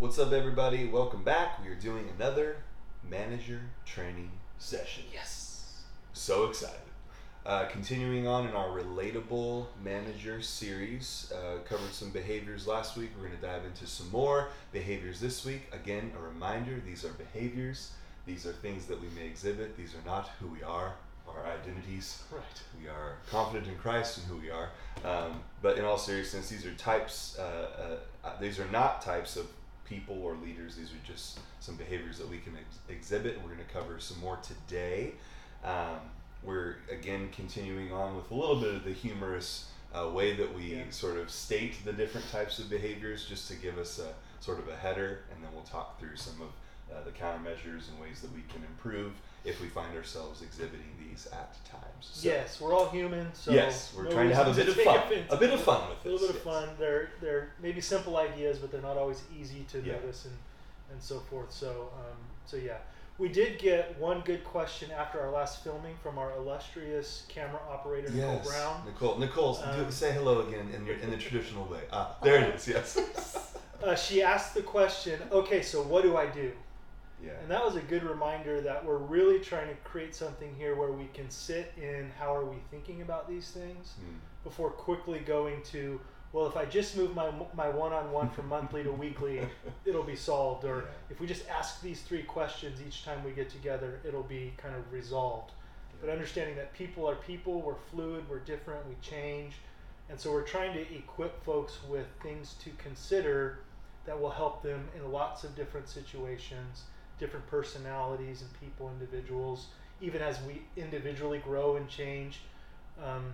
What's up, everybody? Welcome back. We are doing another manager training session. Yes. So excited. Uh, continuing on in our relatable manager series, uh, covered some behaviors last week. We're going to dive into some more behaviors this week. Again, a reminder these are behaviors, these are things that we may exhibit, these are not who we are, our identities. Right. We are confident in Christ and who we are. Um, but in all seriousness, these are types, uh, uh, uh, these are not types of people or leaders. These are just some behaviors that we can ex- exhibit. We're going to cover some more today. Um, we're again continuing on with a little bit of the humorous uh, way that we Yeah. sort of state the different types of behaviors just to give us a sort of a header, and then we'll talk through some of uh, the countermeasures and ways that we can improve if we find ourselves exhibiting these at times. So, yes, we're all human, so yes, we're no trying to have a bit of fun. A bit of fun with A little this. bit of yes. fun. They're they're maybe simple ideas, but they're not always easy to Yeah. notice and and so forth. So um, so yeah, we did get one good question after our last filming from our illustrious camera operator Nicole Yes, Brown. Nicole. Nicole, do, Um, say hello again in your in the traditional way. Ah, there it is. Yes. Uh, she asked the question, okay, so what do I do? Yeah. And that was a good reminder that we're really trying to create something here where we can sit in how are we thinking about these things Mm. before quickly going to, well, if I just move my, my one on one from monthly to weekly, it'll be solved. Or Yeah. if we just ask these three questions each time we get together, it'll be kind of resolved. But understanding that people are people, we're fluid, we're different, we change. And so we're trying to equip folks with things to consider that will help them in lots of different situations, different personalities and people, individuals, even as we individually grow and change. Um,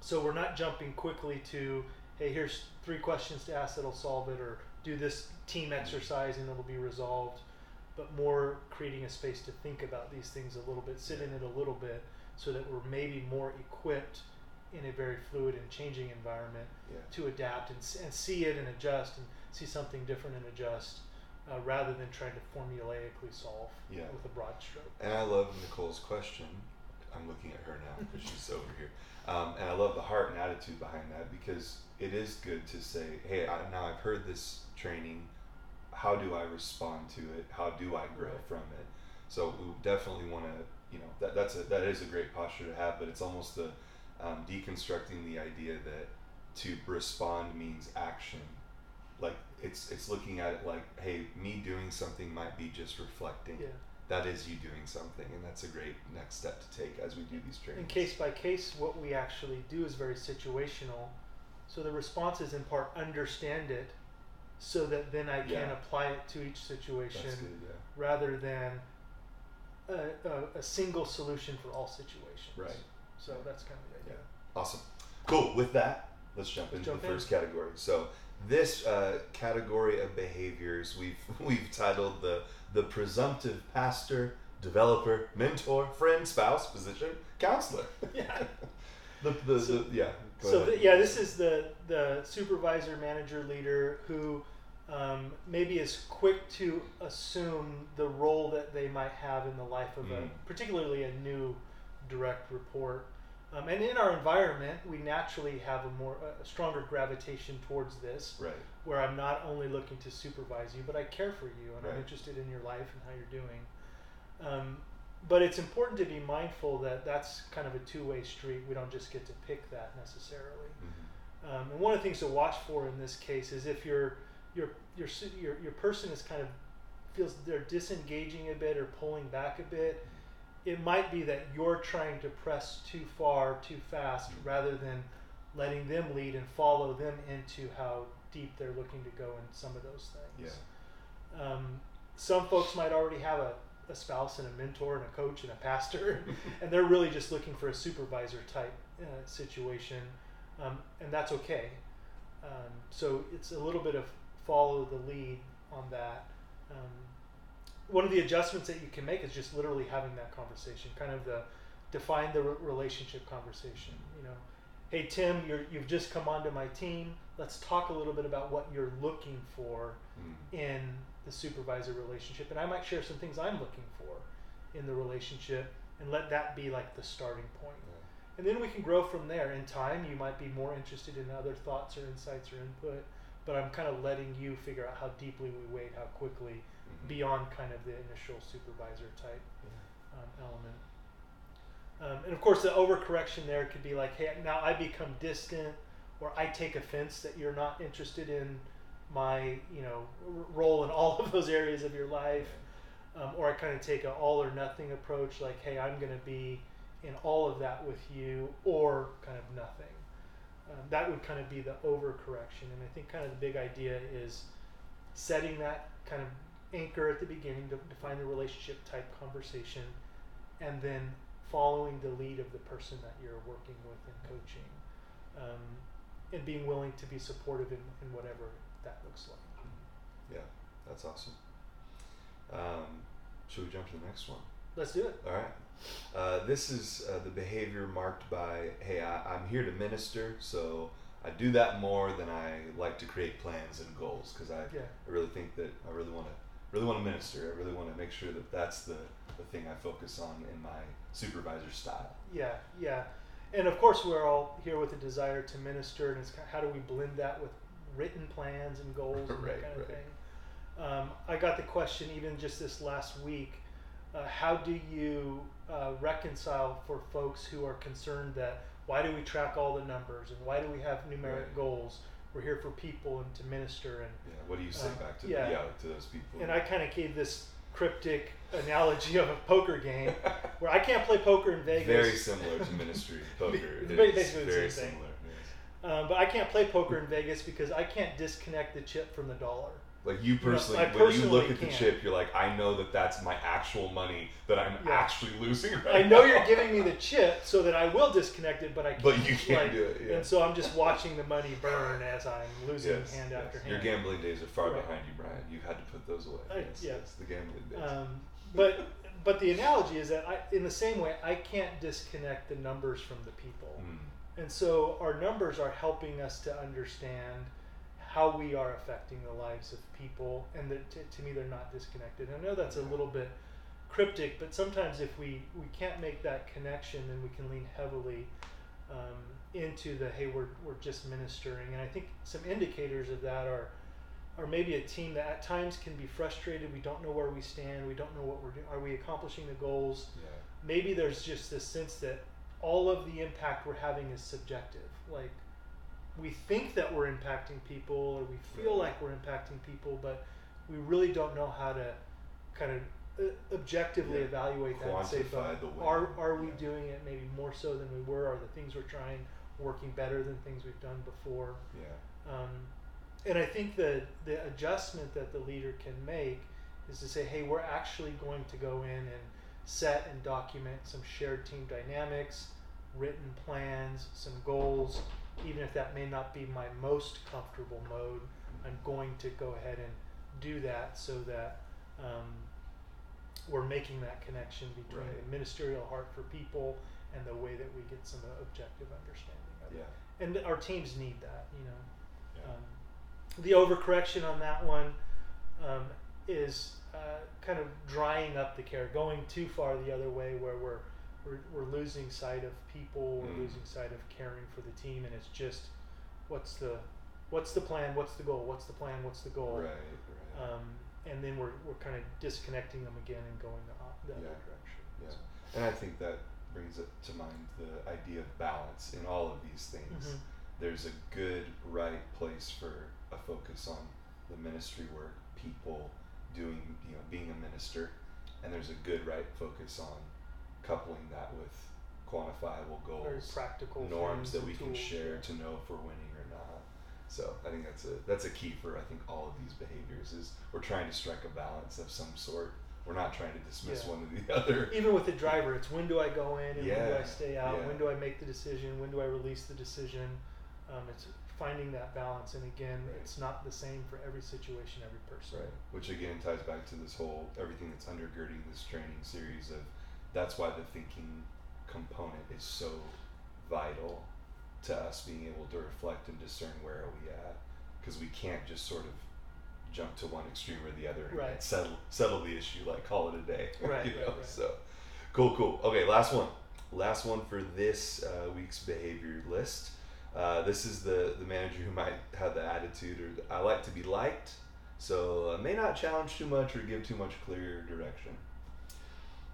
so we're not jumping quickly to, hey, here's three questions to ask that'll solve it, or do this team exercise and it'll be resolved. But more creating a space to think about these things a little bit, sit in it a little bit, so that we're maybe more equipped in a very fluid and changing environment Yeah. to adapt and, and see it and adjust and see something different and adjust uh, rather than trying to formulaically solve Yeah. with a broad stroke. And I love Nicole's question. I'm looking at her now because she's over here. Um, and I love the heart and attitude behind that because it is good to say, hey, I, now I've heard this training. How do I respond to it? How do I grow Right. from it? So we definitely want to, you know, that, that's a, that is a great posture to have, but it's almost the um, deconstructing the idea that to respond means action. Like it's it's looking at it like, hey, me doing something might be just reflecting Yeah. that is you doing something, and that's a great next step to take as we do these trainings. And case by case, what we actually do is very situational. So the response is in part understand it, so that then I can Yeah. apply it to each situation good, yeah. rather than a, a, a single solution for all situations. Right. So that's kind of the idea. Awesome. Cool. With that, let's jump into jump the in. first category. So this uh, category of behaviors we've we've titled the the presumptive pastor, developer, mentor, friend, spouse, physician, counselor. Yeah. the, the, So- the yeah. so ahead. th- yeah, this is the the supervisor, manager, leader who um, maybe is quick to assume the role that they might have in the life of Mm. a particularly a new direct report. Um, and in our environment, we naturally have a more a stronger gravitation towards this, right. where I'm not only looking to supervise you, but I care for you and Right. I'm interested in your life and how you're doing. Um, but it's important to be mindful that that's kind of a two-way street. We don't just get to pick that necessarily. Mhm. Um, and one of the things to watch for in this case is if your your your your your person is kind of feels they're disengaging a bit or pulling back a bit, it might be that you're trying to press too far, too fast, rather than letting them lead and follow them into how deep they're looking to go in some of those things. Um, some folks might already have a, a spouse and a mentor and a coach and a pastor, and they're really just looking for a supervisor type uh, situation, um, and that's okay. Um, so it's a little bit of follow the lead on that. One of the adjustments that you can make is just literally having that conversation, kind of the define the re- relationship conversation. You know, hey Tim, you're, you've just come onto my team. Let's talk a little bit about what you're looking for Mm. in the supervisor relationship, and I might share some things I'm looking for in the relationship, and let that be like the starting point. And then we can grow from there. In time, you might be more interested in other thoughts or insights or input but I'm kind of letting you figure out how deeply we wade, how quickly. Beyond kind of the initial supervisor type um, element. Um, and of course, the overcorrection there could be like, hey, now I become distant, or I take offense that you're not interested in my, you know, r- role in all of those areas of your life, um, or I kind of take an all or nothing approach, like, hey, I'm going to be in all of that with you, or kind of nothing. Um, that would kind of be the overcorrection, and I think kind of the big idea is setting that kind of anchor at the beginning to define the relationship type conversation, and then following the lead of the person that you're working with and coaching, um, and being willing to be supportive in, in whatever that looks like. Yeah, that's awesome. Um, should we jump to the next one? Let's do it. All right. Uh, this is uh, the behavior marked by, hey, I, I'm here to minister, so I do that more than I like to create plans and goals because I, Yeah. I really think that I really want to really want to minister. I really want to make sure that that's the, the thing I focus on in my supervisor style. Yeah, yeah. And of course, we're all here with a desire to minister, and it's kind of, how do we blend that with written plans and goals and Right, that kind of right. thing. Um, I got the question even just this last week. Uh, how do you uh, reconcile for folks who are concerned that why do we track all the numbers and why do we have numeric Right. goals? We're here for people and to minister and Yeah. What do you say Uh, back to yeah. yeah. to those people? and I kind of gave this cryptic analogy of a poker game where I can't play poker in Vegas. very similar to ministry poker. It's It very- basically the same thing. yes. Um, but I can't play poker in Vegas because I can't disconnect the chip from the dollar. Like you personally, when you look at the can't. chip, you're like, I know that that's my actual money that I'm Yeah. actually losing right I know now. you're giving me the chip so that I will disconnect it, but I can't. But you can't like- do it, yeah. And so I'm just watching the money burn as I'm losing Yes, hand yes. after hand. Your gambling days are far Right. behind you, Brian. You've had to put those away. I- yes, yes, the gambling days. Um, but but the analogy is that I, in the same way, I can't disconnect the numbers from the people. Mm, And so our numbers are helping us to understand how we are affecting the lives of people, and that to, to me they're not disconnected. I know that's a little bit cryptic, but sometimes if we, we can't make that connection, then we can lean heavily um, into the hey, we're, we're just ministering. And I think some indicators of that are are maybe a team that at times can be frustrated. We don't know where we stand. We don't know what we're doing. Are we accomplishing the goals? yeah. maybe there's just this sense that all of the impact we're having is subjective. Like we think that we're impacting people or we feel Right. like we're impacting people, but we really don't know how to kind of uh, objectively Yeah. evaluate that and say, but are, are we Yeah. doing it maybe more so than we were? Are the things we're trying working better than things we've done before? Yeah. Um, and I think the the adjustment that the leader can make is to say, hey, we're actually going to go in and set and document some shared team dynamics, written plans, some goals, even if that may not be my most comfortable mode. I'm going to go ahead and do that so that um, we're making that connection between Right. the ministerial heart for people and the way that we get some objective understanding of it and our teams need that you know Yeah. um, the overcorrection on that one um, is uh, kind of drying up the care going too far the other way where we're we're, we're losing sight of people we're Mm. losing sight of caring for the team and it's just what's the what's the plan what's the goal what's the plan what's the goal Right. Right. um, and then we're, we're kind of disconnecting them again and going the, op- the Yeah. other direction Yeah. So, And I think that brings it to mind the idea of balance in all of these things. Mhm. There's a good, right place for a focus on the ministry work, people doing, you know, being a minister, and there's a good, right focus on coupling that with quantifiable very goals, practical norms that we can tools, share to know if we're winning or not. So I think that's a that's a key for I think all of these behaviors is we're trying to strike a balance of some sort. We're not trying to dismiss Yeah. one or the other. even with the driver, it's when do I go in and when do I stay out? yeah. When do I make the decision? When do I release the decision? Um, it's finding that balance, and again, Right. it's not the same for every situation, every person. Right. Which again ties back to this whole everything that's undergirding this training series of that's why the thinking component is so vital to us being able to reflect and discern where are we at because we can't just sort of jump to one extreme or the other and Right. settle settle the issue like call it a day Right, you right, know right. so cool cool okay last one last one for this uh, week's behavior list Uh, this is the the manager who might have the attitude, or I like to be liked, so I may not challenge too much or give too much clear direction.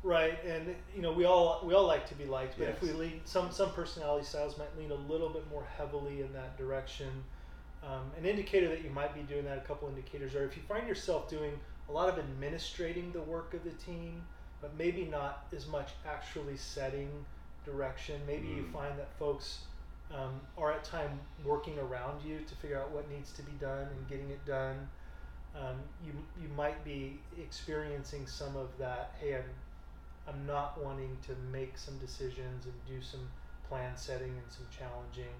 Right, and you know we all we all like to be liked, but if we Yes. lean some some personality styles might lean a little bit more heavily in that direction. Um, an indicator that you might be doing that, a couple indicators are if you find yourself doing a lot of administrating the work of the team, but maybe not as much actually setting direction. Maybe you Mm. find that folks um, are at time working around you to figure out what needs to be done and getting it done. Um, you you might be experiencing some of that. Hey, I'm I'm not wanting to make some decisions and do some plan setting and some challenging.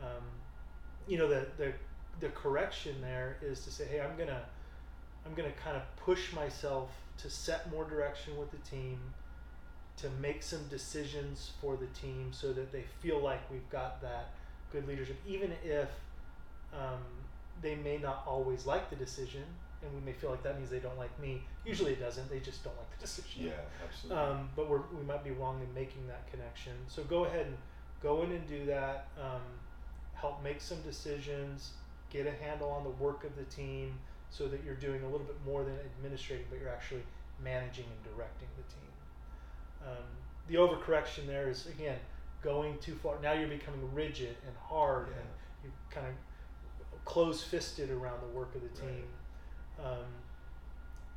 Um, you know, the, the the correction there is to say, hey, I'm gonna I'm gonna kind of push myself to set more direction with the team, to make some decisions for the team so that they feel like we've got that good leadership, even if um, they may not always like the decision, and we may feel like that means they don't like me. Usually it doesn't. They just don't like the decision. Yeah, absolutely. Um, but we're, we might be wrong in making that connection. So go ahead and go in and do that. Um, help make some decisions. Get a handle on the work of the team so that you're doing a little bit more than administrating, but you're actually managing and directing the team. Um, the overcorrection there is again going too far. Now you're becoming rigid and hard, Yeah. and you kind of close-fisted around the work of the Right. Um,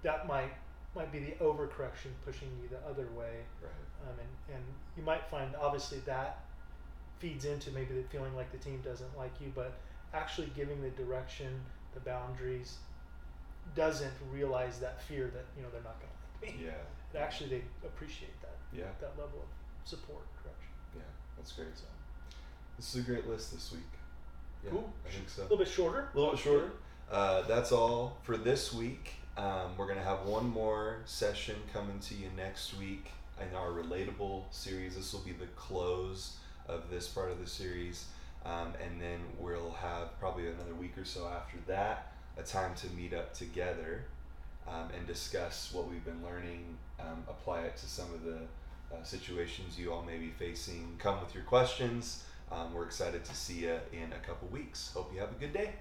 that might might be the overcorrection pushing you the other way, right. um, and and you might find obviously that feeds into maybe the feeling like the team doesn't like you, but actually giving the direction, the boundaries, doesn't realize that fear that you know they're not going to like me. Yeah. But actually, they appreciate that Yeah. that level of support, direction. Yeah. That's great. So This is a great list this week. Yeah, Cool. I think so. a little bit shorter. A little bit shorter. Uh, that's all for this week. Um, we're gonna have one more session coming to you next week in our relatable series. This will be the close of this part of the series, um, and then we'll have probably another week or so after that a time to meet up together um, and discuss what we've been learning, um, apply it to some of the uh, situations you all may be facing. Come with your questions. Um, we're excited to see you in a couple weeks. Hope you have a good day.